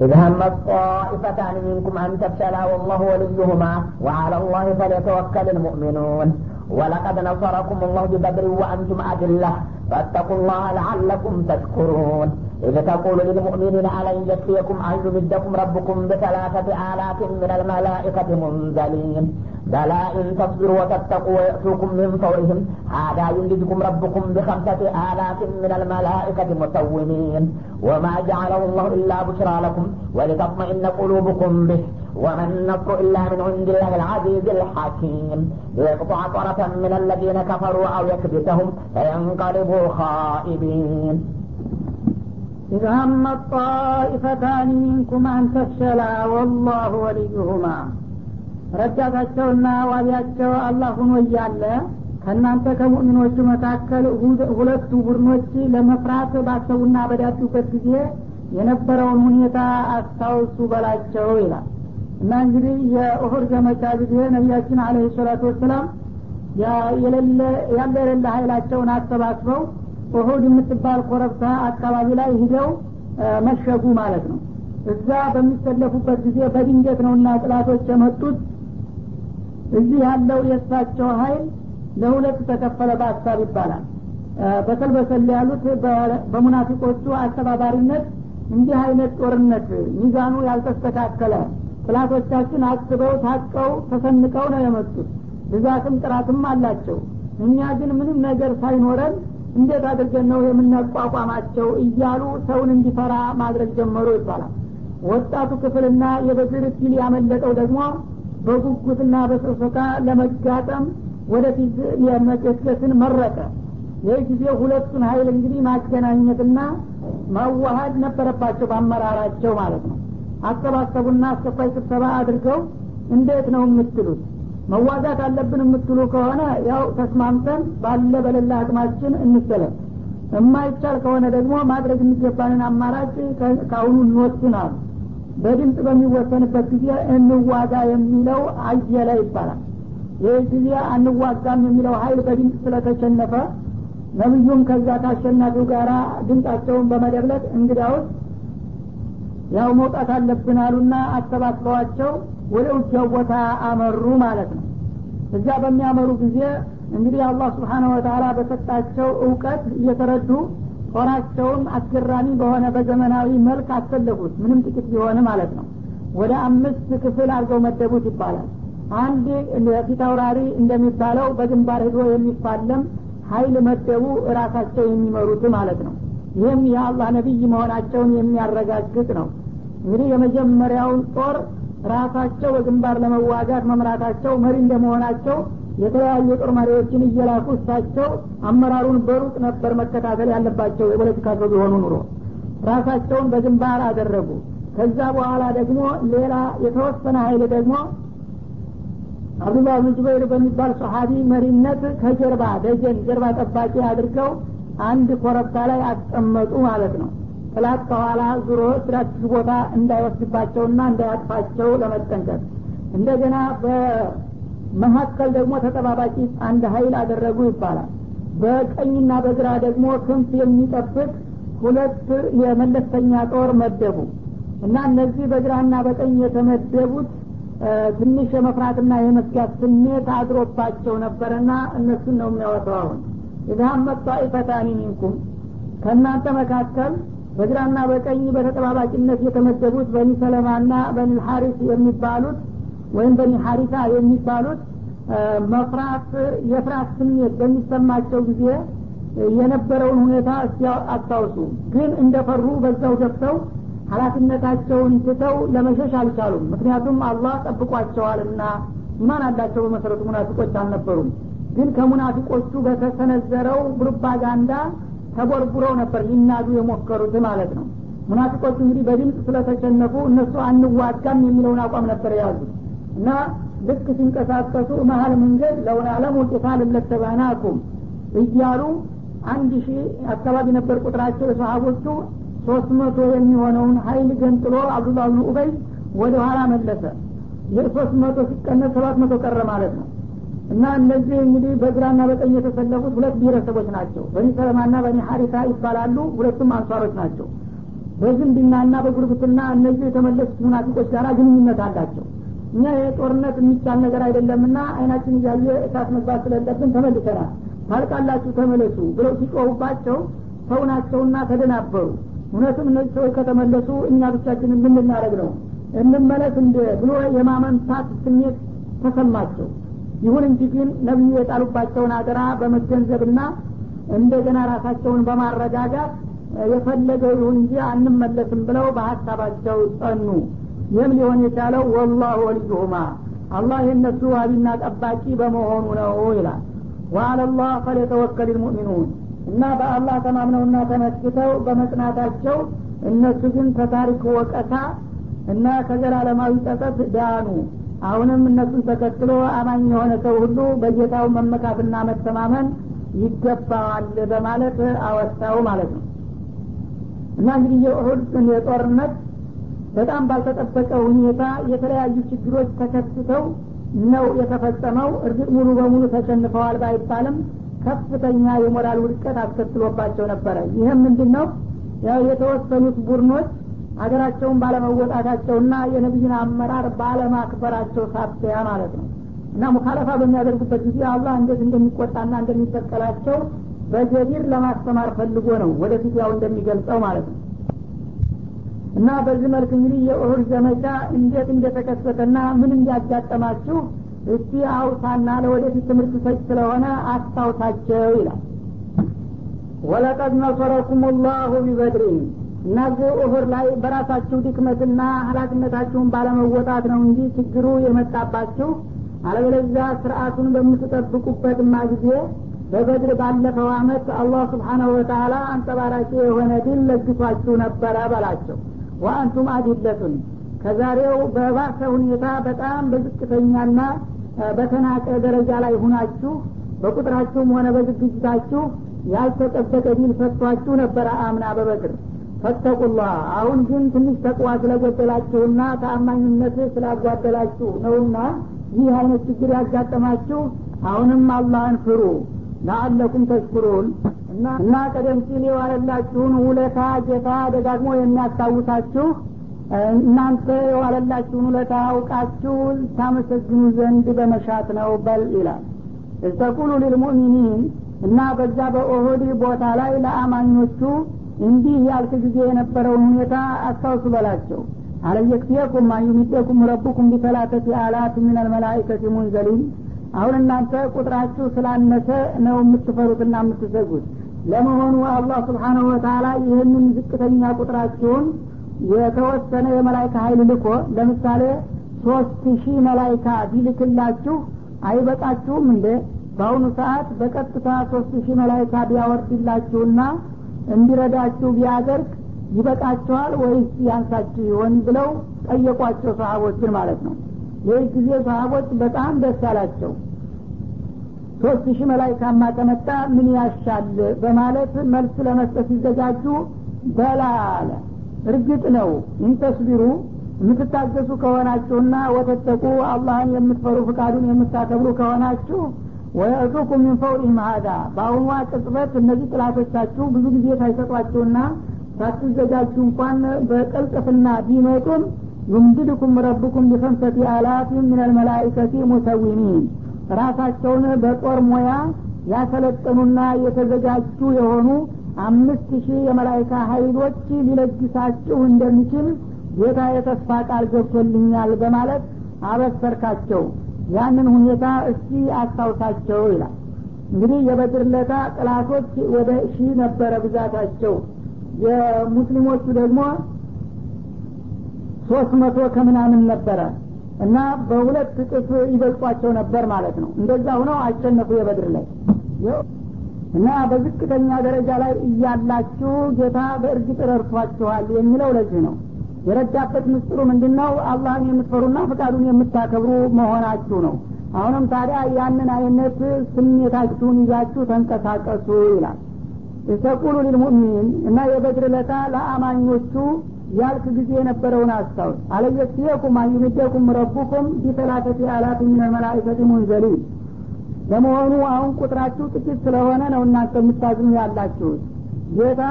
إذ هم الطائفتان منكم أن تفشلا والله وليهما وعلى الله فليتوكل المؤمنون. ولقد نصركم الله ببدر وأنتم أذلة. فاتقوا الله لعلكم تشكرون إذ تقول للمؤمنين ألن يكفيكم أن يمدكم ربكم بثلاثة آلاف من الملائكة منزلين بلى إن تصبروا وتتقوا ويأتوكم من فورهم. هذا يمددكم ربكم بخمسة آلاف من الملائكة مسومين وما جعله الله إلا بشرى لكم ولتطمئن قلوبكم به. وما النصر إلا من عند الله العزيز الحكيم. ليقطع طرفا من الذين كفروا أو يكبتهم فينقلبوا خائبين. إذا هم الطائفتان منكم أن تفشلا والله وليهما ረዳታቸውና ዋቢያቸው አላህ ሁኖ እያለ ከእናንተ ከሙእሚኖቹ መካከል ሁለቱ ቡድኖች ለመፍራት ባሰቡና በዳዱበት ጊዜ የነበረውን ሁኔታ አስታውሱ በላቸው ይላል እና እንግዲህ የኡሁድ ዘመቻ ጊዜ ነቢያችን አለህ ሰላቱ ወሰላም ያለ የሌለ ሀይላቸውን አሰባስበው ኡሁድ የምትባል ኮረብታ አካባቢ ላይ ሂደው መሸጉ ማለት ነው። እዛ በሚሰለፉበት ጊዜ በድንገት ነውና ጥላቶች የመጡት። እዚህ ያለው የእሳቸው ሀይል ለሁለት ተከፈለ በሀሳብ ይባላል። በሰል በሰል ያሉት በሙናፊቆቹ አስተባባሪነት እንዲህ አይነት ጦርነት ሚዛኑ ያልተስተካከለ ጥላቶቻችን አስበው ታቀው ተሰንቀው ነው የመጡት። ብዛትም ጥራትም አላቸው። እኛ ግን ምንም ነገር ሳይኖረን እንዴት አድርገን ነው የምናቋቋማቸው እያሉ ሰውን እንዲፈራ ማድረግ ጀመሩ ይባላል። ወጣቱ ክፍልና የበድር ፊል ያመለጠው ደግሞ በጉጉትና በስርሰታ ለመጋጠም ወደፊት የመገስገስን መረጠ። ይህ ጊዜ ሁለቱን ሀይል እንግዲህ ማገናኘትና ማዋሀድ ነበረባቸው በአመራራቸው ማለት ነው። አሰባሰቡና አስቸኳይ ስብሰባ አድርገው እንዴት ነው የምትሉት መዋጋት አለብን የምትሉ ከሆነ ያው ተስማምተን ባለ በሌላ አቅማችን እንሰለም የማይቻል ከሆነ ደግሞ ማድረግ የሚገባንን አማራጭ ከአሁኑ እንወስናሉ በድምፅ በሚወሰንበት ጊዜ እንዋጋ የሚለው አየለ ይባላል። ይህ ጊዜ አንዋጋም የሚለው ሀይል በድምፅ ስለተሸነፈ ነቢዩም ከዛ ከአሸናፊው ጋር ድምፃቸውን በመደብለት እንግዳውስ ያው መውጣት አለብን አሉና አሰባስበዋቸው ወደ ውጊያው ቦታ አመሩ ማለት ነው። እዛ በሚያመሩ ጊዜ እንግዲህ አላህ ስብሓነ ወተላ በሰጣቸው እውቀት እየተረዱ ጦራቸውን አስገራሚ በሆነ በዘመናዊ መልክ አሰለፉት። ምንም ጥቂት ቢሆን ማለት ነው። ወደ አምስት ክፍል አድርገው መደቡት ይባላል። አንድ ፊት አውራሪ እንደሚባለው በግንባር ሂዶ የሚፋለም ሀይል መደቡ እራሳቸው የሚመሩት ማለት ነው። ይህም የአላህ ነቢይ መሆናቸውን የሚያረጋግጥ ነው። እንግዲህ የመጀመሪያውን ጦር ራሳቸው በግንባር ለመዋጋት መምራታቸው መሪ እንደመሆናቸው የተለያዩ የጦር መሪዎችን እየላኩ እሳቸው አመራሩን በሩቅ ነበር መከታተል ያለባቸው የፖለቲካ ሰው ቢሆኑ ኑሮ። ራሳቸውን በግንባር አደረጉ። ከዛ በኋላ ደግሞ ሌላ የተወሰነ ሀይል ደግሞ አብዱላህ ብን ጁበይር በሚባል ሰሀቢ መሪነት ከጀርባ ደጀን ጀርባ ጠባቂ አድርገው አንድ ኮረብታ ላይ አስቀመጡ ማለት ነው ጠላት ከኋላ ዙሮ strategic ቦታ እንዳይወስድባቸውና እንዳያጥፋቸው ለመጠንቀቅ። እንደገና በመካከል ደግሞ ተጠባባቂ አንድ ሀይል አደረጉ ይባላል። በቀኝና በግራ ደግሞ ክንፍ የሚጠብቅ ሁለት የመለስተኛ ጦር መደቡ እና እነዚህ በግራና በቀኝ የተመደቡት ትንሽ የመፍራትና የመስጋት ስሜት አድሮባቸው ነበረና እነሱን ነው የሚያወጣው አሁን። ኢዛሀመት ጣኢፈታኒ ሚንኩም። ከእናንተ መካከል በግራና በቀኝ በተጠባባቂነት የተመደቡት በኒ ሰለማና በኒ ሐሪስ የሚባሉት ወይም በኒ ሐሪሳ የሚባሉት መፍራት የፍራት ስሜት በሚሰማቸው ጊዜ የነበረውን ሁኔታ አስታውሱ። ግን እንደፈሩ በዛው ገብተው ሀላፊነታቸውን ትተው ለመሸሽ አልቻሉም። ምክንያቱም አላህ ጠብቋቸዋልና ኢማን አላቸው በመሰረቱ ሙናፊቆች አልነበሩም። ግን ከሙናፊቆቹ በተሰነዘረው ፕሮፓጋንዳ ተቦርቡረው ነበር ሊናዱ የሞከሩት ማለት ነው። ሙናፊቆቹ እንግዲህ በድምፅ ስለተሸነፉ እነሱ አንዋጋም የሚለውን አቋም ነበር የያዙት። እና ልክ ሲንቀሳቀሱ መሀል መንገድ ለውን አለም ቂታል ለተባናኩም እያሉ አንድ ሺህ አካባቢ ነበር ቁጥራቸው የሰሀቦቹ ሶስት መቶ የሚሆነውን ሀይል ገንጥሎ አብዱላህ ብን ኡበይ ወደ ኋላ መለሰ። የሶስት መቶ ሲቀነስ ሰባት መቶ ቀረ ማለት ነው እና እነዚህ እንግዲህ በግራና በቀኝ የተሰለፉት ሁለት ብሔረሰቦች ናቸው። በኒ ሰለማና በኒ ሀሪሳ ይባላሉ። ሁለቱም አንሷሮች ናቸው። በዝምድናና በጉርብትና እነዚህ የተመለሱት ሙናፊቆች ጋር ግንኙነት አላቸው። እኛ የጦርነት የሚቻል ነገር አይደለምና አይናችን እያየ እሳት መግባት ስለለብን ተመልሰናል። ታልቃላችሁ ተመለሱ ብለው ሲጮሁባቸው ሰው ናቸውና ተደናበሩ። እውነትም እነዚህ ሰዎች ከተመለሱ እኛ ብቻችን የምንናረግ ነው? እንመለስ እንደ ብሎ የማመንታት ስሜት ተሰማቸው ይሁን እንጂ ግን ነቢዩ የጣሉባቸውን አደራ በመገንዘብና እንደገና ራሳቸውን በማረጋጋት የፈለገው ይሁን እንጂ አንመለስም ብለው በሀሳባቸው ጸኑ። ይህም ሊሆን የቻለው? ወላሁ ወልዩሁማ አላህ የእነሱ ዋቢና ጠባቂ በመሆኑ ነው ይላል። ወአለላህ ፈለተወከል ልሙእሚኑን እና በአላህ ተማምነውና ተመስክተው በመጽናታቸው እነሱ ግን ከታሪክ ወቀሳ እና ከዘላለማዊ ጸጸት ዳኑ አሁንም እነሱን ተከትሎ አማኝ የሆነ ሰው ሁሉ በጌታው መመካትና መተማመን ይገባዋል በማለት አወሳው ማለት ነው። እና እንግዲህ የኡሁድ የጦርነት በጣም ባልተጠበቀ ሁኔታ የተለያዩ ችግሮች ተከስተው ነው የተፈጸመው። እርግጥ ሙሉ በሙሉ ተሸንፈዋል ባይባልም ከፍተኛ የሞራል ውድቀት አስከትሎባቸው ነበረ። ይህም ምንድን ነው ያው የተወሰኑት ቡድኖች ሀገራቸውን ባለመወጣታቸውና የነቢዩን አመራር ባለማክበራቸው ሳቢያ ማለት ነው። እና ሙካለፋ በሚያደርጉበት ጊዜ አላህ እንዴት እንደሚቆጣና እንደሚበቀላቸው በጀቢር ለማስተማር ፈልጎ ነው ወደፊት ያው እንደሚገልጸው ማለት ነው። እና በዚህ መልክ እንግዲህ የኡሁድ ዘመቻ እንዴት እንደተከሰተና ምን እንዲያጋጠማችሁ እስቲ አውሳና ለወደፊት ትምህርት ሰጭ ስለሆነ አስታውሳቸው ይላል። ወለቀድ ነሰረኩም ላሁ ቢበድሪን እነዚህ ኡሁድ ላይ በራሳችሁ ድክመትና ሀላፊነታችሁን ባለመወጣት ነው እንጂ ችግሩ የመጣባችሁ። አለበለዚያ ስርአቱን በምትጠብቁበትማ ጊዜ በበድር ባለፈው አመት አላህ ስብሓናሁ ወተላ አንጸባራቂ የሆነ ድል ለግሷችሁ ነበረ በላቸው። ወአንቱም አዲለቱን። ከዛሬው በባሰ ሁኔታ በጣም በዝቅተኛና በተናቀ ደረጃ ላይ ሁናችሁ በቁጥራችሁም ሆነ በዝግጅታችሁ ያልተጠበቀ ድል ሰጥቷችሁ ነበረ አምና በበድር ፈተቁላህ አሁን ግን ትንሽ ተቅዋ ስለጎደላችሁና ተአማኝነት ስላጓደላችሁ ነውና ይህ አይነት ችግር ያጋጠማችሁ አሁንም አላህን ፍሩ። ለአለኩም ተሽኩሩን። እና ቀደም ሲል የዋለላችሁን ውለታ ጌታ ደጋግሞ የሚያስታውሳችሁ እናንተ የዋለላችሁን ውለታ አውቃችሁ ታመሰግኑ ዘንድ በመሻት ነው በል ይላል። እስተቁሉ ሊልሙእሚኒን እና በዛ በኦሆድ ቦታ ላይ ለአማኞቹ እንዲህ ያልክ ጊዜ የነበረውን ሁኔታ አስታውሱ በላቸው። አለየክፍየኩም አዩሚደኩም ረቡኩም ቢተላተቲ አላት ምን አልመላይከቲ ሙንዘሊን። አሁን እናንተ ቁጥራችሁ ስላነሰ ነው የምትፈሩትና የምትሰጉት ለመሆኑ አላህ ስብሓናሁ ወተላ ይህንን ዝቅተኛ ቁጥራችሁን የተወሰነ የመላይካ ሀይል ልኮ ለምሳሌ ሶስት ሺህ መላይካ ቢልክላችሁ አይበቃችሁም እንዴ? በአሁኑ ሰዓት በቀጥታ ሶስት ሺህ መላይካ ቢያወርድላችሁና እንዲረዳችሁ ቢያደርግ ይበቃቸዋል ወይስ ያንሳችሁ ይሆን ብለው ጠየቋቸው ሰሀቦችን ማለት ነው። ይህ ጊዜ ሰሀቦች በጣም ደስ አላቸው። ሶስት ሺህ መላይካማ ከመጣ ምን ያሻል በማለት መልስ ለመስጠት ሲዘጋጁ በላ እርግጥ ነው ኢንተስቢሩ የምትታገሱ ከሆናችሁና ወተተቁ አላህን የምትፈሩ ፍቃዱን የምታከብሩ ከሆናችሁ ወየእቱኩም ሚን ፈውሪህም ሀዳ በአሁኗ ቅጽበት እነዚህ ጥላቶቻችሁ ብዙ ጊዜ ሳይሰጧችሁና ሳትዘጋጁ እንኳን በቅልጥፍና ቢመጡም ዩምድድኩም ረብኩም ቢከምሰቲ አላፊን ምን አልመላይከቲ ሙሰዊሚን ራሳቸውን በጦር ሙያ ያሰለጠኑና የተዘጋጁ የሆኑ አምስት ሺህ የመላይካ ሀይሎች ሊለግሳችሁ እንደሚችል ጌታ የተስፋ ቃል ገብቶልኛል በማለት አበሰርካቸው ያንን ሁኔታ እስቲ አስታውሳቸው ይላል። እንግዲህ የበድር ለታ ጥላቶች ወደ ሺህ ነበረ ብዛታቸው። የሙስሊሞቹ ደግሞ ሶስት መቶ ከምናምን ነበረ እና በሁለት እጥፍ ይበልጧቸው ነበር ማለት ነው። እንደዛ ሁነው አሸነፉ የበድር ላይ። እና በዝቅተኛ ደረጃ ላይ እያላችሁ ጌታ በእርግጥ ረድቷችኋል የሚለው ለዚህ ነው የረዳበት ምስጢሩ ምንድን ነው አላህን የምትፈሩና ፍቃዱን የምታከብሩ መሆናችሁ ነው። አሁንም ታዲያ ያንን አይነት ስሜታችሁን ይዛችሁ ተንቀሳቀሱ ይላል። ተቁሉ ሊልሙእሚኒን እና የበድር ለታ ለአማኞቹ ያልክ ጊዜ የነበረውን አስታውስ። አለየክየኩም አዩምደኩም ረቡኩም ቢተላተቲ አላት ምን መላይከቲ ሙንዘሊን። ለመሆኑ አሁን ቁጥራችሁ ጥቂት ስለሆነ ነው እናንተ የምታዝኑ ያላችሁት። ጌታ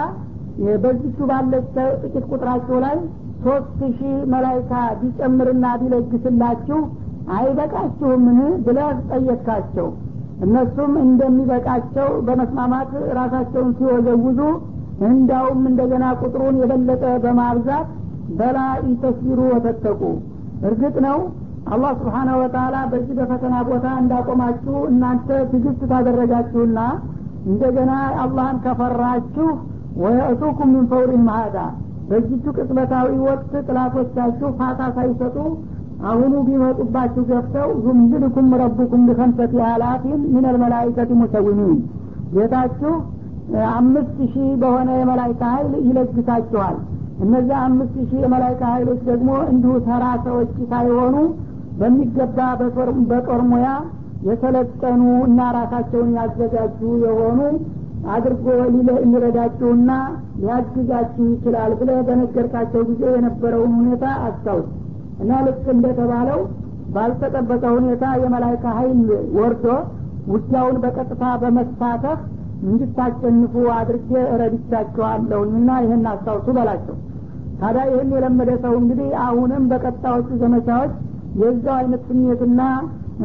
በዚቹ ባለች ጥቂት ቁጥራቸው ላይ ሶስት ሺህ መላይካ ቢጨምርና ቢለግስላችሁ አይበቃችሁምን ብለህ ጠየቅካቸው። እነሱም እንደሚበቃቸው በመስማማት ራሳቸውን ሲወዘውዙ እንዳውም እንደገና ቁጥሩን የበለጠ በማብዛት በላ ኢንተስቢሩ ወተተቁ። እርግጥ ነው አላህ ስብሓነ ወተላ በዚህ በፈተና ቦታ እንዳቆማችሁ እናንተ ትግስት ታደረጋችሁና እንደገና አላህን ከፈራችሁ ወየእቱኩም ምን ፈውሪን ማሃዳ በዚቹ ቅጽበታዊ ወቅት ጥላቶቻችሁ ፋታ ሳይሰጡ አሁኑ ቢመጡባችሁ ገፍተው ዩምድድኩም ረቡኩም ቢከምሰቲ አላፊን ምን አልመላይከቲ ሙሰዊሚን ጌታችሁ አምስት ሺህ በሆነ የመላይካ ሀይል ይለግሳችኋል። እነዚያ አምስት ሺህ የመላይካ ሀይሎች ደግሞ እንዲሁ ተራ ሰዎች ሳይሆኑ በሚገባ በጦር ሙያ የሰለጠኑ እና ራሳቸውን ያዘጋጁ የሆኑ አድርጎ ሊረዳችሁና ሊያግዛችሁ ይችላል ብለ በነገርካቸው ጊዜ የነበረውን ሁኔታ አስታውስ። እና ልክ እንደተባለው ባልተጠበቀ ሁኔታ የመላይካ ሀይል ወርዶ ውጊያውን በቀጥታ በመሳተፍ እንድታሸንፉ አድርጌ እረድቻችኋለሁኝና ይህን አስታውሱ በላቸው። ታዲያ ይህን የለመደ ሰው እንግዲህ አሁንም በቀጣዮቹ ዘመቻዎች የዛው አይነት ስሜትና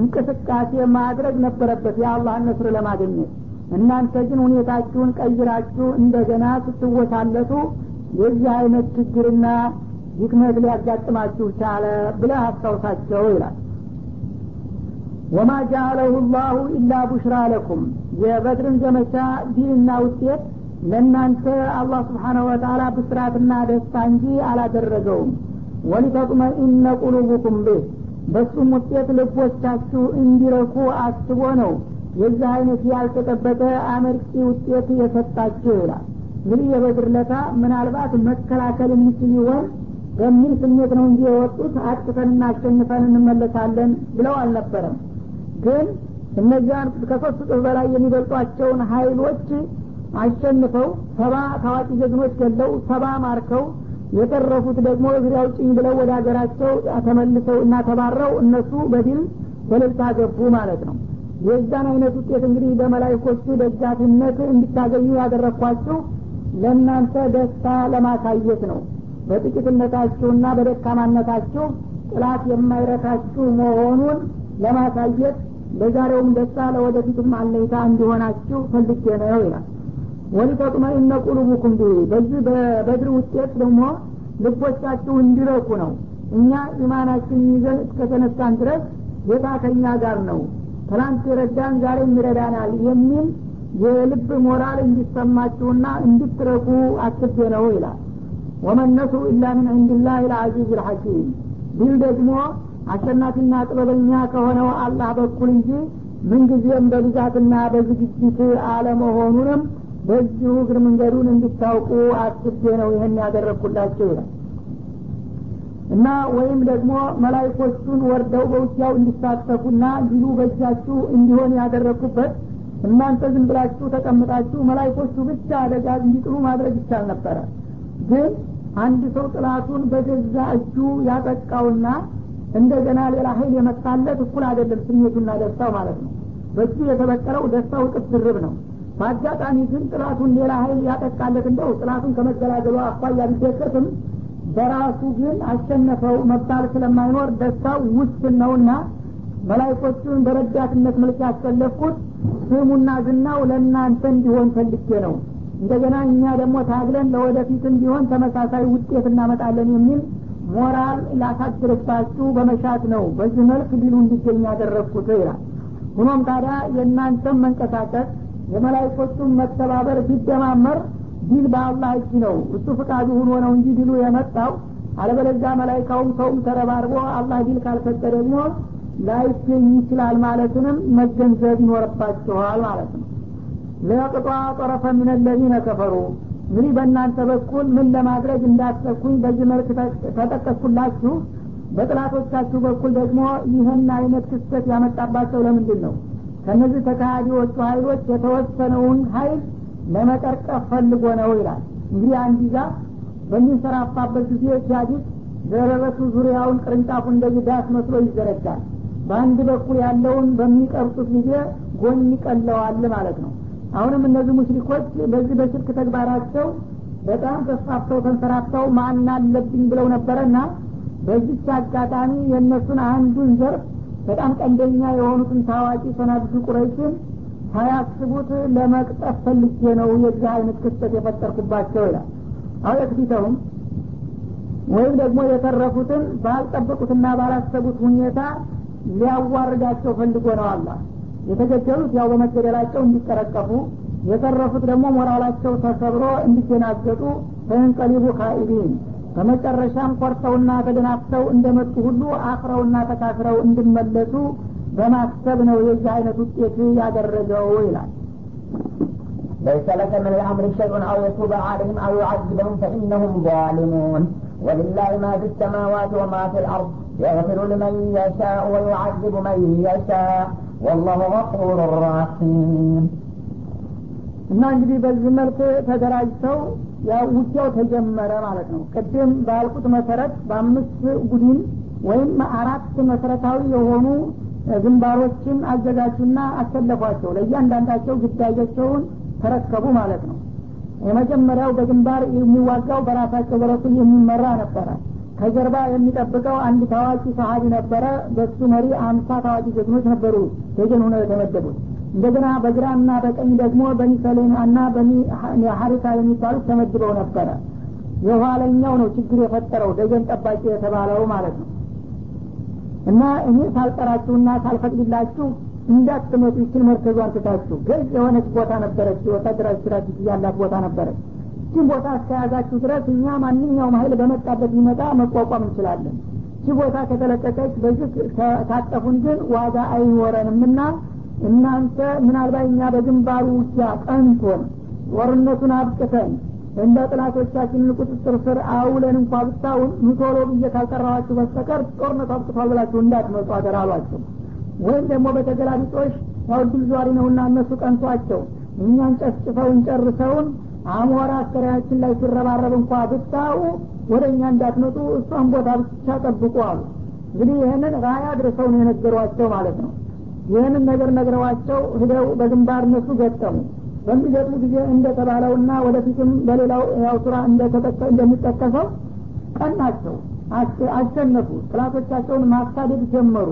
እንቅስቃሴ ማድረግ ነበረበት የአላህን ነስር ለማግኘት እናንተ ግን ሁኔታችሁን ቀይራችሁ እንደገና ስትወሳለቱ የዚህ አይነት ችግርና ድክመት ሊያጋጥማችሁ ቻለ ብለህ አስታውሳቸው ይላል። ወማ ጃአለሁ ላሁ ኢላ ቡሽራ ለኩም። የበድርን ዘመቻ ዲንና ውጤት ለእናንተ አላህ ስብሓነሁ ወተላ ብስራትና ደስታ እንጂ አላደረገውም። ወሊተጥመኢነ ቁሉቡኩም ብህ። በሱም ውጤት ልቦቻችሁ እንዲረኩ አስቦ ነው የዚህ አይነት ያልተጠበቀ አመርቂ ውጤት የሰጣችሁ ይላል እንግዲህ የበድር ለታ ምናልባት መከላከል የሚችል ይሆን በሚል ስሜት ነው እንጂ የወጡት አጥቅተን እናሸንፈን እንመለሳለን ብለው አልነበረም። ግን እነዚያን ከሶስት እጥፍ በላይ የሚበልጧቸውን ሀይሎች አሸንፈው ሰባ ታዋቂ ጀግኖች ገለው ሰባ ማርከው የተረፉት ደግሞ እግሬ አውጭኝ ብለው ወደ ሀገራቸው ተመልሰው እና ተባረው እነሱ በድል በልልታ ገቡ ማለት ነው የዛን አይነት ውጤት እንግዲህ በመላይኮቹ ደጋፊነት እንዲታገኙ ያደረግኳችሁ ለእናንተ ደስታ ለማሳየት ነው። በጥቂትነታችሁና በደካማነታችሁ ጥላት የማይረታችሁ መሆኑን ለማሳየት ለዛሬውም ደስታ ለወደፊቱም አለኝታ እንዲሆናችሁ ፈልጌ ነው ይላል። ولتطمئن قلوبكم به በዚህ በበድር ውጤት ደግሞ ልቦቻችሁ እንዲረኩ ነው። እኛ ኢማናችን ይዘን እስከተነሳን ድረስ ጌታ ከኛ ጋር ነው ትላንት የረዳን ዛሬም ይረዳናል የሚል የልብ ሞራል እንዲሰማችሁና እንድትረኩ አስቤ ነው ይላል። وما النصر إلا من عند الله العزيز الحكيم ቢል ደግሞ አሸናፊና ጥበበኛ ከሆነው አላህ በኩል እንጂ ምንጊዜም በብዛትና በዝግጅት አለመሆኑንም በዚሁ እግር መንገዱን እንዲታውቁ አስቤ ነው ይህን ያደረግኩላቸው ይላል እና ወይም ደግሞ መላይኮቹን ወርደው በውጊያው እንዲሳተፉና ድሉ በእጃችሁ እንዲሆን ያደረግኩበት እናንተ ዝም ብላችሁ ተቀምጣችሁ መላይኮቹ ብቻ አደጋ እንዲጥሉ ማድረግ ይቻል ነበረ። ግን አንድ ሰው ጥላቱን በገዛ እጁ ያጠቃውና እንደገና ሌላ ሀይል የመጣለት እኩል አይደለም ስሜቱና ደስታው ማለት ነው። በእጁ የተበቀለው ደስታው እጥፍ ድርብ ነው። በአጋጣሚ ግን ጥላቱን ሌላ ሀይል ያጠቃለት እንደው ጥላቱን ከመገላገሉ አኳያ ቢደቅርትም በራሱ ግን አሸነፈው መባል ስለማይኖር ደስታው ውስን ነውና መላይኮቹን በረዳትነት መልክ ያስፈለግኩት ስሙና ዝናው ለእናንተ እንዲሆን ፈልጌ ነው። እንደገና እኛ ደግሞ ታግለን ለወደፊት እንዲሆን ተመሳሳይ ውጤት እናመጣለን የሚል ሞራል ላሳድርባችሁ በመሻት ነው። በዚህ መልክ ዲሉ እንዲገኝ ያደረግኩት ይላል። ሁኖም ታዲያ የእናንተም መንቀሳቀስ የመላይኮቹን መተባበር ቢደማመር ዲል በአላህ እጅ ነው። እሱ ፍቃዱ ሁኖ ነው እንጂ ዲሉ የመጣው አለበለዚያ መላይካውም ሰውም ተረባርቦ አላህ ዲል ካልሰጠ ደግሞ ላይገኝ ይችላል ማለትንም መገንዘብ ይኖርባችኋል ማለት ነው። ለቅጧ ጠረፈ ምን ለዚነ ከፈሩ። እንግዲህ በእናንተ በኩል ምን ለማድረግ እንዳሰኩኝ በዚህ መልክ ተጠቀስኩላችሁ። በጥላቶቻችሁ በኩል ደግሞ ይህን አይነት ክስተት ያመጣባቸው ለምንድን ነው? ከእነዚህ ተካሃዲዎቹ ሀይሎች የተወሰነውን ሀይል ለመቀርቀፍ ፈልጎ ነው ይላል። እንግዲህ አንድ ዛፍ በሚንሰራፋበት ጊዜ ሲያዲስ ደረረቱ ዙሪያውን ቅርንጫፉ እንደዚህ ዳስ መስሎ ይዘረጋል። በአንድ በኩል ያለውን በሚቀርጡት ጊዜ ጎን ይቀለዋል ማለት ነው። አሁንም እነዚህ ሙሽሪኮች በዚህ በሽርክ ተግባራቸው በጣም ተስፋፍተው ተንሰራፍተው ማን አለብኝ ብለው ነበረና በዚች አጋጣሚ የእነሱን አንዱን ዘርፍ በጣም ቀንደኛ የሆኑትን ታዋቂ ሰናድሱ ቁረይሽን ሳያስቡት ለመቅጠፍ ፈልጌ ነው የዚህ አይነት ክስተት የፈጠርኩባቸው ይላል። አው የክፊተውም ወይም ደግሞ የተረፉትን ባልጠበቁትና ባላሰቡት ሁኔታ ሊያዋርዳቸው ፈልጎ ነው አላ። የተገደሉት ያው በመገደላቸው እንዲቀረቀፉ የተረፉት ደግሞ ሞራላቸው ተሰብሮ እንዲደናገጡ ፈንቀሊቡ ካኢቢን በመጨረሻም ኮርተውና ተደናፍተው እንደመጡ ሁሉ አፍረውና ተካፍረው እንዲመለሱ በማሰብ ነው የዚህ አይነት ውጤት ያደረገው ይላል ليس لك من الأمر شيء أو يتوب عليهم أو يعذبهم فإنهم ظالمون ولله ما في السماوات وما في الأرض يغفر لمن يشاء ويعذب من يشاء والله غفور رحيم እና እንግዲህ በዚህ መልክ ተደራጅተው ያው ውጊያው ተጀመረ ማለት ነው ቅድም ባልኩት መሰረት በአምስት ቡድን ወይም አራት መሰረታዊ የሆኑ ግንባሮችን አዘጋጁና አሰለፏቸው። ለእያንዳንዳቸው ግዳጃቸውን ተረከቡ ማለት ነው። የመጀመሪያው በግንባር የሚዋጋው በራሳቸው በረሱል የሚመራ ነበረ። ከጀርባ የሚጠብቀው አንድ ታዋቂ ሰሀቢ ነበረ። በሱ መሪ አምሳ ታዋቂ ጀግኖች ነበሩ ደጀን ሆነው የተመደቡት። እንደገና በግራና በቀኝ ደግሞ በኒ ሰሌማ እና በኒ ሀሪታ የሚባሉት ተመድበው ነበረ። የኋለኛው ነው ችግር የፈጠረው ደጀን ጠባቂ የተባለው ማለት ነው እና እኔ ሳልጠራችሁና ሳልፈቅድላችሁ እንዳትመጡ ይችል መርከዟን ትታችሁ ገዥ የሆነች ቦታ ነበረች ወታደራዊ ስትራቴጂ ያላት ቦታ ነበረች። ይችን ቦታ እስከያዛችሁ ድረስ እኛ ማንኛውም ሀይል በመጣበት ሊመጣ መቋቋም እንችላለን። ይቺ ቦታ ከተለቀቀች በዚህ ታጠፉን ግን ዋጋ አይኖረንምና እናንተ ምናልባት እኛ በግንባሩ ውጊያ ቀንቶን ጦርነቱን አብቅተን እንደ ጥላቶቻችንን ቁጥጥር ስር አውለን እንኳ ብታውን ኑቶሎ ብዬ ካልጠራዋችሁ በስተቀር ጦርነቱ አብቅቷል ብላችሁ እንዳትመጡ አደራ አሏቸው። ወይም ደግሞ በተገላቢጦሽ ያው ድል ዟሪ ነውና እነሱ ቀንቷቸው። እኛን ጨፍጭፈውን ጨርሰውን አሞራ አስከሬያችን ላይ ሲረባረብ እንኳ ብታው ወደ እኛ እንዳትመጡ እሷን ቦታ ብቻ ጠብቁ አሉ። እንግዲህ ይህንን ራያ ድርሰው ነው የነገሯቸው ማለት ነው። ይህንን ነገር ነግረዋቸው ሂደው በግንባር እነሱ ገጠሙ በሚገጥሙ ጊዜ እንደተባለውና ወደፊትም በሌላው ያው ሱራ እንደሚጠቀሰው ቀናቸው። አሸነፉ። ጥላቶቻቸውን ማሳደድ ጀመሩ።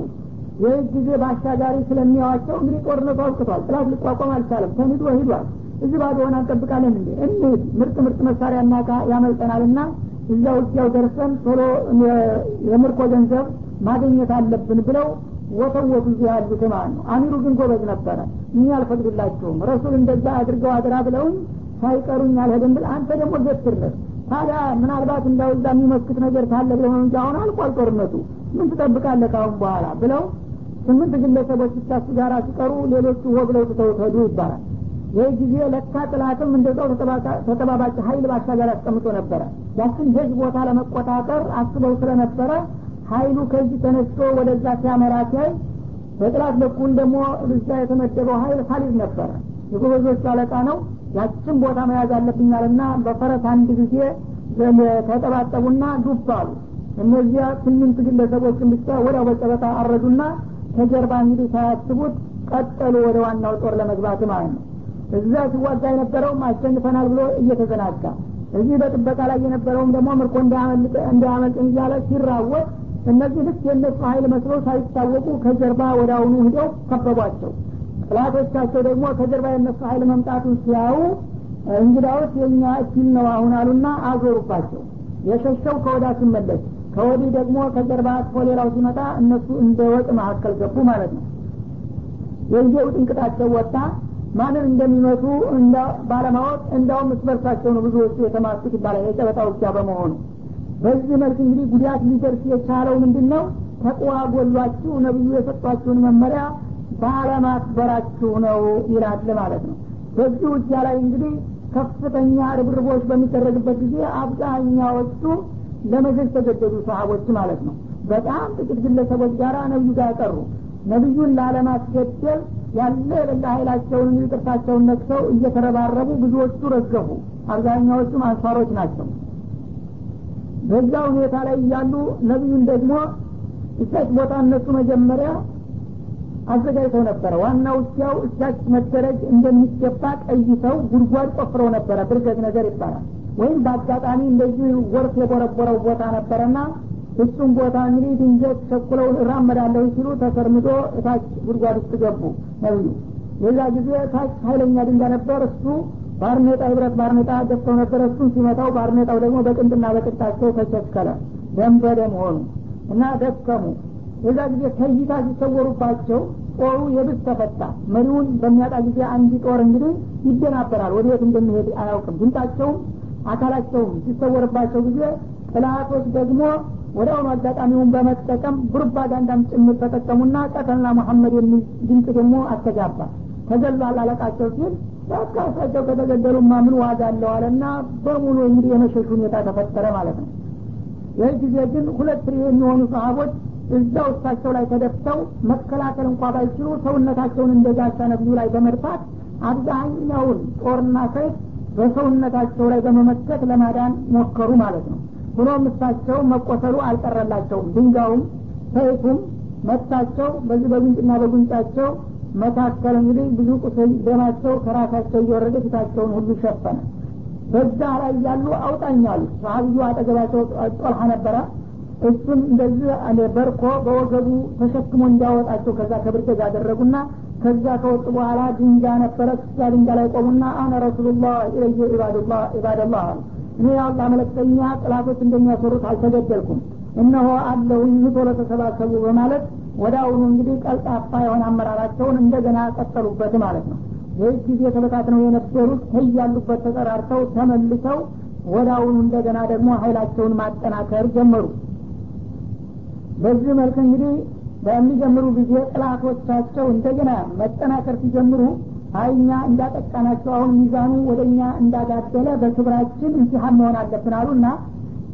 ይህ ጊዜ በአሻጋሪ ስለሚያዋቸው እንግዲህ ጦርነቱ አውቅቷል ጥላት ሊቋቋም አልቻለም። ተንዶ ሂዷል። እዚህ ባዶ ሆነ እንጠብቃለን እንዴ? እንሂድ። ምርጥ ምርጥ መሳሪያ እና ያመልጠናል ና እዛ ውጊያው ደርሰን ቶሎ የምርኮ ገንዘብ ማግኘት አለብን ብለው ወተወቱ እዚህ ያሉት ማለት ነው አሚሩ ግን ጎበዝ ነበረ። እኛ አልፈቅድላችሁም። ረሱል እንደዛ አድርገው አድራ ብለውኝ ሳይቀሩኝ አልሄድም ብል አንተ ደግሞ ገትርነት ታዲያ ምናልባት እንዳው እዛ ነገር ካለ ብለው እንጂ አሁን አልቋል ጦርነቱ። ምን ትጠብቃለህ ካሁን በኋላ ብለው ስምንት ግለሰቦች ብቻ እሱ ጋር ሲቀሩ ሌሎቹ ሆ ብለው ትተውት ሄዱ ይባላል። ይህ ጊዜ ለካ ጥላትም እንደዛው ተጠባባቂ ሀይል ባሻገር አስቀምጦ ነበረ። ያችን ህዝብ ቦታ ለመቆጣጠር አስበው ስለነበረ ሀይሉ ከዚህ ተነስቶ ወደዛ ሲያመራ ሲያይ በጥላት በኩል ደግሞ እዛ የተመደበው ሀይል ካሊድ ነበረ። የጎበዞቹ አለቃ ነው ያችን ቦታ መያዝ አለብኛልና በፈረስ አንድ ጊዜ ተጠባጠቡና ዱብ አሉ። እነዚያ ስምንት ግለሰቦችን ብቻ ወዲያው በጨበጣ አረዱና ከጀርባ እንግዲህ ሳያስቡት ቀጠሉ ወደ ዋናው ጦር ለመግባት ማለት ነው። እዛ ሲዋጋ የነበረውም አሸንፈናል ብሎ እየተዘናጋ እዚህ በጥበቃ ላይ የነበረውም ደግሞ ምርኮ እንዳያመልጥ እያለ ሲራወጥ እነዚህ ልክ የእነሱ ሀይል መስለው ሳይታወቁ ከጀርባ ወደ አሁኑ ሂደው ከበቧቸው። ጥላቶቻቸው ደግሞ ከጀርባ የእነሱ ሀይል መምጣቱን ሲያዩ እንግዳውስ የእኛ እኪል ነው አሁን አሉና አዞሩባቸው። የሸሸው ከወዳ ሲመለስ ከወዲህ ደግሞ ከጀርባ አጥፎ ሌላው ሲመጣ እነሱ እንደ ወጥ መካከል ገቡ ማለት ነው። የጊዜው ጥንቅጣቸው ወጣ። ማንን እንደሚመቱ ባለማወቅ እንዳውም እስበርሳቸው ነው ብዙዎቹ የተማቱት ይባላል። የጨበጣ ውጊያ በመሆኑ በዚህ መልክ እንግዲህ ጉዳት ሊደርስ የቻለው ምንድን ነው ተቅዋ ጎሏችሁ ነብዩ የሰጧችሁን መመሪያ ባለማክበራችሁ ነው ይላል ማለት ነው። በዚህ ውጊያ ላይ እንግዲህ ከፍተኛ ርብርቦች በሚደረግበት ጊዜ አብዛኛዎቹ ለመሸሽ ተገደዱ ሰሀቦች ማለት ነው። በጣም ጥቂት ግለሰቦች ጋር ነብዩ ጋር ቀሩ። ነቢዩን ላለማስገደል ያለ የሌለ ኃይላቸውን ይቅርታቸውን ነቅሰው እየተረባረቡ ብዙዎቹ ረገፉ። አብዛኛዎቹም አንሷሮች ናቸው በዛ ሁኔታ ላይ እያሉ ነቢዩን ደግሞ እቻች ቦታ እነሱ መጀመሪያ አዘጋጅተው ነበረ። ዋና ውስያው እቻች መደረግ እንደሚገባ ቀይተው ጉድጓድ ቆፍረው ነበረ። ብርገት ነገር ይባላል። ወይም በአጋጣሚ እንደዚህ ጎርፍ የቦረቦረው ቦታ ነበረና እሱም ቦታ እንግዲህ ድንገት ቸኩለው እራመዳለሁ ሲሉ ተሰርምዶ እታች ጉድጓድ ውስጥ ገቡ ነብዩ። የዛ ጊዜ ታች ሀይለኛ ድንጋይ ነበር። እሱ ባርኔጣ የብረት ባርኔጣ ደፍተው ነበር። እሱን ሲመታው ባርኔጣው ደግሞ በቅንድና በቅጣቸው ተቸከለ ደም በደም ሆኑ እና ደከሙ። የዛ ጊዜ ከይታ ሲሰወሩባቸው ጦሩ የብስ ተፈታ። መሪውን በሚያጣ ጊዜ አንድ ጦር እንግዲህ ይደናበራል። ወደ የት እንደሚሄድ አያውቅም። ድምጣቸውም አካላቸውም ሲሰወርባቸው ጊዜ ጥላቶች ደግሞ ወደ አሁኑ አጋጣሚውን በመጠቀም ፕሮፓጋንዳም ጭምር ተጠቀሙና ቀተልና መሐመድ የሚል ድምፅ ደግሞ አስተጋባ። ተገሏል አለቃቸው ሲል በቃ እሳቸው ከተገደሉማ ምን ዋጋ አለው አለና በሙሉ እንግዲህ የመሸሽ ሁኔታ ተፈጠረ ማለት ነው። ይህ ጊዜ ግን ሁለት የሚሆኑ ሰሀቦች እዛው እሳቸው ላይ ተደፍተው መከላከል እንኳ ባይችሉ ሰውነታቸውን እንደ ጋሻ ነብዩ ላይ በመድፋት አብዛኛውን ጦርና ሰይፍ በሰውነታቸው ላይ በመመከት ለማዳን ሞከሩ ማለት ነው። ሆኖም እሳቸው መቆሰሉ አልቀረላቸውም። ድንጋዩም ሰይፉም መታቸው በዚህ በጉንጭና በጉንጫቸው መካከል እንግዲህ ብዙ ቁስል ደማቸው ከራሳቸው እየወረደ ፊታቸውን ሁሉ ሸፈነ። በዛ ላይ ያሉ አውጣኛሉ ሰሀብዩ አጠገባቸው ጦልሀ ነበረ። እሱም እንደዚህ በርኮ በወገቡ ተሸክሞ እንዲያወጣቸው ከዛ ከብርገዝ አደረጉና ከዛ ከወጡ በኋላ ድንጋ ነበረ እዛ ድንጋ ላይ ቆሙና አነ ረሱሉላህ ኢለየ ኢባደላህ አሉ። እኔ የአላህ መለክተኛ ጥላቶች እንደሚያሰሩት አልተገደልኩም። እነሆ አለሁኝ ቶሎ ተሰባሰቡ በማለት ወደ አሁኑ እንግዲህ ቀልጣፋ የሆነ አመራራቸውን እንደገና ቀጠሉበት ማለት ነው። ይህ ጊዜ ተበታትነው የነበሩት ከያሉበት ተጠራርተው ተመልሰው ወደ አሁኑ እንደገና ደግሞ ሀይላቸውን ማጠናከር ጀመሩ። በዚህ መልክ እንግዲህ በሚጀምሩ ጊዜ ጥላቶቻቸው እንደገና መጠናከር ሲጀምሩ አይኛ እንዳጠቃናቸው አሁን ሚዛኑ ወደ እኛ እንዳጋደለ በክብራችን እንቲሀን መሆን አለብን አሉና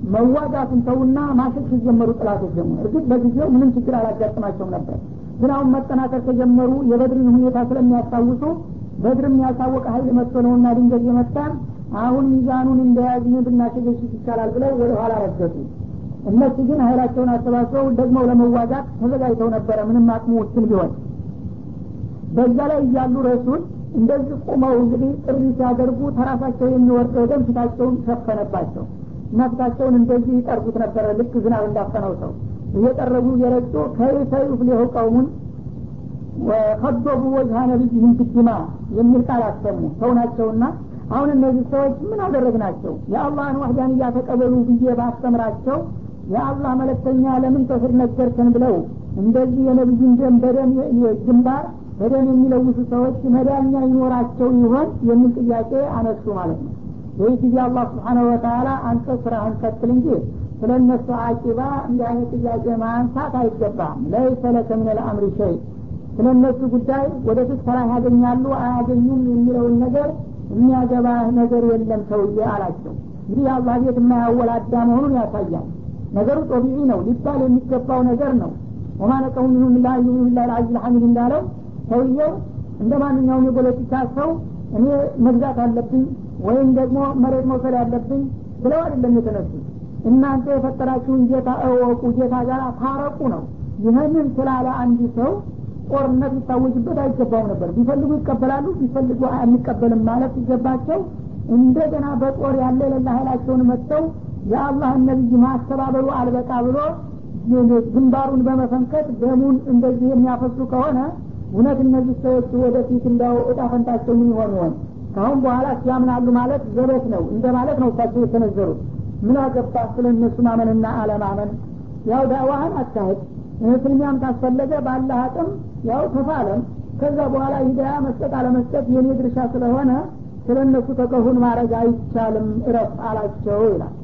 መዋጋቱን ተውና ማሸሽ ሲጀመሩ ጥላቶች ጀመሩ እርግጥ በጊዜው ምንም ችግር አላጋጥማቸውም ነበር። ግን አሁን መጠናከር ከጀመሩ የበድርን ሁኔታ ስለሚያስታውሱ በድርም ያልታወቀ ሀይል መጥቶ ነውና ድንገት የመጣን አሁን ሚዛኑን እንደያዝን ብናሸገሽት ይቻላል ብለው ወደ ኋላ ረገጡ። እነሱ ግን ሀይላቸውን አሰባስበው ደግመው ለመዋጋት ተዘጋጅተው ነበረ ምንም አቅሙ ውስን ቢሆን። በዛ ላይ እያሉ ረሱል እንደዚህ ቁመው እንግዲህ ጥሪ ሲያደርጉ ተራሳቸው የሚወርደው ደም ፊታቸውን ሸፈነባቸው ፊታቸውን እንደዚህ ይጠርጉት ነበረ። ልክ ዝናብ እንዳፈነው ሰው እየጠረጉ እየረጩ ከይፈ ዩፍሊሁ ቀውሙን ወከበቡ ወጅሀ ነቢይህም ብድማ የሚል ቃል አሰሙ። ሰው ናቸውና አሁን እነዚህ ሰዎች ምን አደረግናቸው? የአላህን ዋህዳን እያተቀበሉ ብዬ ባስተምራቸው የአላህ መለክተኛ ለምን ተስር ነገርከን ብለው እንደዚህ የነቢዩን ደም በደም ግንባር በደም የሚለውሱ ሰዎች መዳኛ ይኖራቸው ይሆን የሚል ጥያቄ አነሱ ማለት ነው ይህ ጊዜ አላህ ስብሓነሁ ወተላ አንተ ስራህን ቀጥል እንጂ ስለ እነሱ አቂባ እንዲህ አይነት ጥያቄ ማንሳት አይገባም። ለይሰ ለከ ምን ልአምሪ ሸይ። ስለ እነሱ ጉዳይ ወደፊት ሰላህ ያገኛሉ አያገኙም የሚለውን ነገር የሚያገባ ነገር የለም ሰውዬ አላቸው። እንግዲህ የአላህ ቤት የማያወላዳ መሆኑን ያሳያል። ነገሩ ጦቢዒ ነው ሊባል የሚገባው ነገር ነው። ወማ ነቀሙ ሚንሁም ላ ዩሚኑ ላ ልአዚዝ ልሐሚድ እንዳለው ሰውየው እንደ ማንኛውም የፖለቲካ ሰው እኔ መግዛት አለብኝ ወይም ደግሞ መሬት መውሰድ አለብኝ ብለው አይደለም የተነሱት። እናንተ የፈጠራችሁን ጌታ እወቁ ጌታ ጋር ታረቁ ነው። ይህንን ስላለ አንድ ሰው ጦርነት ሊታወጅበት አይገባውም ነበር። ቢፈልጉ ይቀበላሉ ቢፈልጉ አንቀበልም ማለት ሲገባቸው እንደገና በጦር ያለ የሌላ ኃይላቸውን መጥተው የአላህን ነቢይ ማስተባበሉ አልበቃ ብሎ ግንባሩን በመፈንከት ደሙን እንደዚህ የሚያፈሱ ከሆነ እውነት እነዚህ ሰዎች ወደፊት እንዳው እጣ ምን ይሆን ይሆን ካሁን በኋላ ሲያምናሉ ማለት ዘበት ነው። እንደ ማለት ነው እሳቸው የተነዘሩት ምን አገባ? ስለ እነሱ ማመንና አለማመን። ያው ዳዋህን አካሄድ። ፍልሚያም ካስፈለገ ባለ አቅም ያው ተፋለም። ከዛ በኋላ ሂዳያ መስጠት አለመስጠት የኔ ድርሻ ስለሆነ ስለ እነሱ ተቀሁን ማድረግ አይቻልም እረፍ አላቸው ይላል።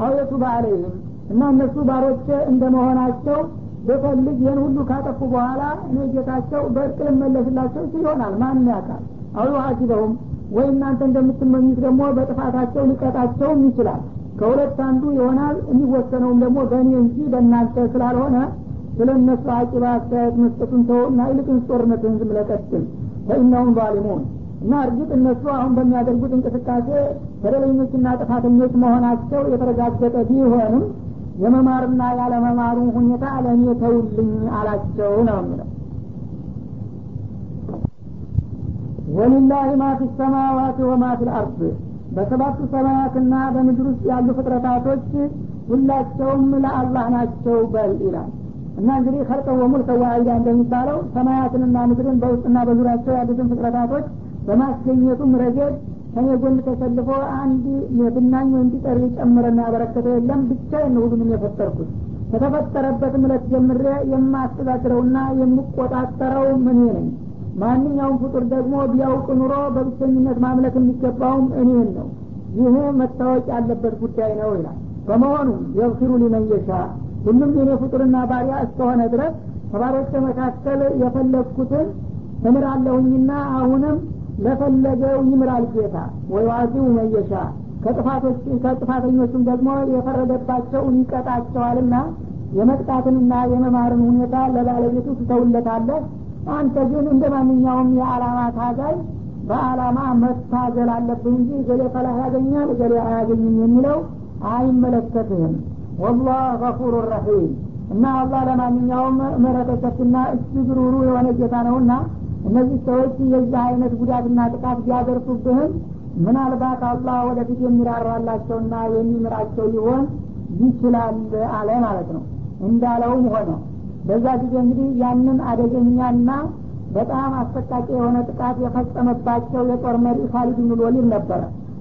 አውየቱ በአለይህም እና እነሱ ባሮቼ እንደመሆናቸው በፈልግ ይህን ሁሉ ካጠፉ በኋላ እኔ ጌታቸው በእርቅ ልመለስላቸው ይሆናል። ማን ያውቃል? አው ዩሀሲበሁም ወይ እናንተ እንደምትመኙት ደግሞ በጥፋታቸው ሊቀጣቸውም ይችላል። ከሁለት አንዱ ይሆናል የሚወሰነውም ደግሞ በእኔ እንጂ በእናንተ ስላልሆነ ስለ እነሱ አቂባ አስተያየት መስጠቱን ተው እና ይልቅን ጦርነትን ዝም ለቀጥል ፈኢናሁም ዛሊሙን እና እርግጥ እነሱ አሁን በሚያደርጉት እንቅስቃሴ በደለኞችና ጥፋተኞች መሆናቸው የተረጋገጠ ቢሆንም የመማርና ያለመማሩ ሁኔታ ለእኔ ተውልኝ አላቸው ነው የሚለው ወሊላህ ማ ፊ ሰማዋት ወማ ፊ ልአርድ በሰባቱ ሰማያትና በምድር ውስጥ ያሉ ፍጥረታቶች ሁላቸውም ለአላህ ናቸው በል ይላል። እና እንግዲህ ከልቀው ወሙልከ ዋሂዳ እንደሚባለው ሰማያትንና ምድርን በውስጥና በዙሪያቸው ያሉትን ፍጥረታቶች በማስገኘቱም ረገድ ከኔ ጎን ተሰልፎ አንድ የብናኝ ወይም ቢጠር ጨምረና ያበረከተ የለም ብቻ ነው ሁሉንም የፈጠርኩት። ከተፈጠረበትም እለት ጀምሬ የማስተዳድረውና የምቆጣጠረው ምን ነኝ ማንኛውም ፍጡር ደግሞ ቢያውቅ ኑሮ በብቸኝነት ማምለክ የሚገባውም እኔን ነው። ይህ መታወቅ ያለበት ጉዳይ ነው ይላል። በመሆኑ የግፊሩ ሊመን ሁሉም የኔ ፍጡርና ባሪያ እስከሆነ ድረስ ከባሮች መካከል የፈለግኩትን እምራለሁኝና አሁንም ለፈለገው ይምራል ጌታ። ወይ ዋዚው መየሻ ከጥፋተኞቹም ደግሞ የፈረደባቸውን ይቀጣቸዋልና የመቅጣትንና የመማርን ሁኔታ ለባለቤቱ ትተውለታለህ አንተ ግን እንደ ማንኛውም የዓላማ ታጋይ በዓላማ መታገል አለብህ እንጂ ገሌ ፈላህ ያገኛል ገሌ አያገኝም የሚለው አይመለከትህም። ወላህ ገፉሩ ረሒም። እና አላህ ለማንኛውም ምህረተ ሰፊና እጅግ ሩሩ የሆነ ጌታ ነውና እነዚህ ሰዎች የዚህ አይነት ጉዳትና ጥቃት ቢያደርሱብህም ምናልባት አላህ ወደፊት የሚራራላቸውና የሚምራቸው ሊሆን ይችላል አለ ማለት ነው። እንዳለውም ሆነ በዛ ጊዜ እንግዲህ ያንን አደገኛና በጣም አሰቃቂ የሆነ ጥቃት የፈጸመባቸው የጦር መሪ ካሊድ ብን ነበረ።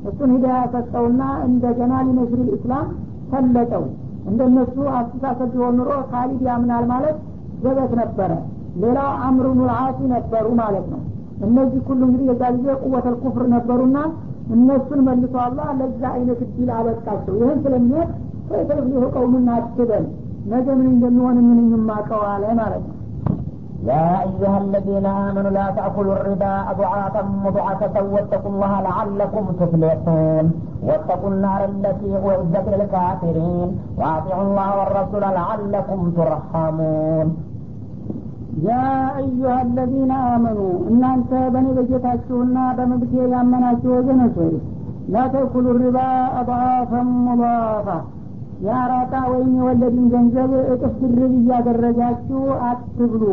እሱን ሂዳያ ሰጠውና እንደገና ሊነሽር ልእስላም ሰለጠው እንደነሱ አስተሳሰብ ቢሆን ኑሮ ካሊድ ያምናል ማለት ዘበት ነበረ። ሌላው አምር ብኑ ልዓሲ ነበሩ ማለት ነው። እነዚህ ሁሉ እንግዲህ የዛ ጊዜ ቁወተል ኩፍር ነበሩና እነሱን መልሶ አላህ ለዛ አይነት እድል አበቃቸው። ይህን ስለሚሄድ ፈየተፍሊሁ ቀውሙና አትበል ነገ ምን እንደሚሆን ምን የማቀዋለ ማለት ነው يا أيها الذين آمنوا لا تأكلوا الربا أضعافا مضاعفة واتقوا الله لعلكم تفلحون. واتقوا النار التي أعدت للكافرين. وأطيعوا الله والرسول لعلكم ترحمون. يا أيها الذين آمنوا إن أنت بني بجتاشونا بمبكي يا جنشي لا تأكلوا الربا أضعافا مضاعفة. የአራጣ ወይም የወለድን ገንዘብ እጥፍ ድርብ እያደረጋችሁ አትብሉ።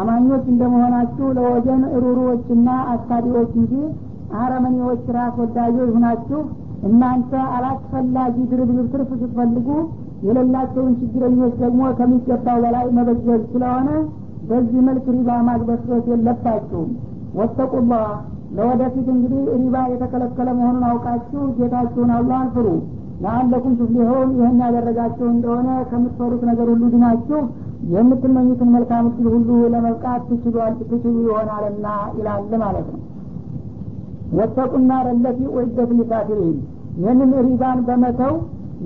አማኞች እንደመሆናችሁ ለወገን ሩሩዎችና አሳቢዎች እንጂ አረመኔዎች ራስ ወዳጆች ሁናችሁ እናንተ አላስፈላጊ ድርብርብ ትርፍ ስትፈልጉ የሌላቸውን ችግረኞች ደግሞ ከሚገባው በላይ መበጀት ስለሆነ በዚህ መልክ ሪባ ማግበስበስ የለባችሁም። ወተቁላህ። ለወደፊት እንግዲህ ሪባ የተከለከለ መሆኑን አውቃችሁ ጌታችሁን አላህን ፍሩ ለአለኩም ትፍሊሆን ይህን ያደረጋችሁ እንደሆነ ከምትፈሩት ነገር ሁሉ ድናችሁ የምትመኙትን መልካም እድል ሁሉ ለመብቃት ትችሉ ይሆናልና ይላል ማለት ነው። ወተቁና ረለቲ ወይደት ሊካፊሪን። ይህንን ሪባን በመተው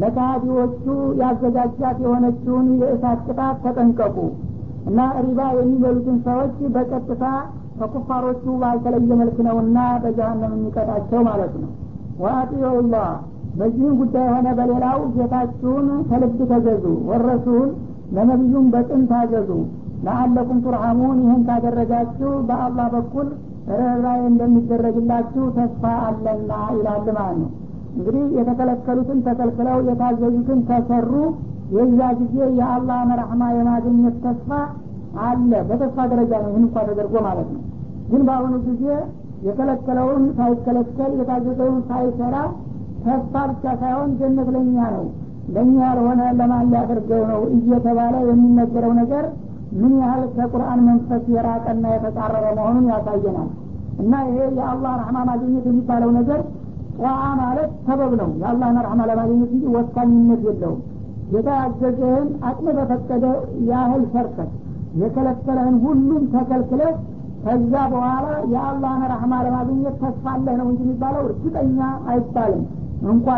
ለካዲዎቹ ያዘጋጃት የሆነችውን የእሳት ቅጣት ተጠንቀቁ እና ሪባ የሚበሉትን ሰዎች በቀጥታ ከኩፋሮቹ ባልተለየ መልክ ነውና በጀሀነም የሚቀጣቸው ማለት ነው። ወአጢዑላህ በዚህም ጉዳይ ሆነ በሌላው ጌታችሁን ከልብ ተገዙ ወረሱል ለነቢዩም በጥን ታገዙ ለአለኩም ቱርሐሙን ይህን ካደረጋችሁ በአላህ በኩል ርኅራኄ እንደሚደረግላችሁ ተስፋ አለና ይላል ማለት ነው። እንግዲህ የተከለከሉትን ተከልክለው የታዘዙትን ተሰሩ። የዛ ጊዜ የአላህን ረሕማ የማግኘት ተስፋ አለ። በተስፋ ደረጃ ነው ይህን እንኳ ተደርጎ ማለት ነው። ግን በአሁኑ ጊዜ የከለከለውን ሳይከለከል የታዘዘውን ሳይሰራ ተስፋ ብቻ ሳይሆን ጀነት ለእኛ ነው። ለእኛ ያልሆነ ለማን ሊያደርገው ነው? እየተባለ የሚነገረው ነገር ምን ያህል ከቁርአን መንፈስ የራቀና የተጻረረ መሆኑን ያሳየናል። እና ይሄ የአላህ ረሕማ ማግኘት የሚባለው ነገር ጠዋ ማለት ሰበብ ነው። የአላህን ረሕማ ለማግኘት እንጂ ወሳኝነት የለውም። ጌታ ያዘዘህን አቅም በፈቀደ ያህል ሰርተህ የከለከለህን ሁሉም ተከልክለህ ከዛ በኋላ የአላህን ረሕማ ለማግኘት ተስፋ አለህ ነው እንጂ የሚባለው እርግጠኛ አይባልም እንኳን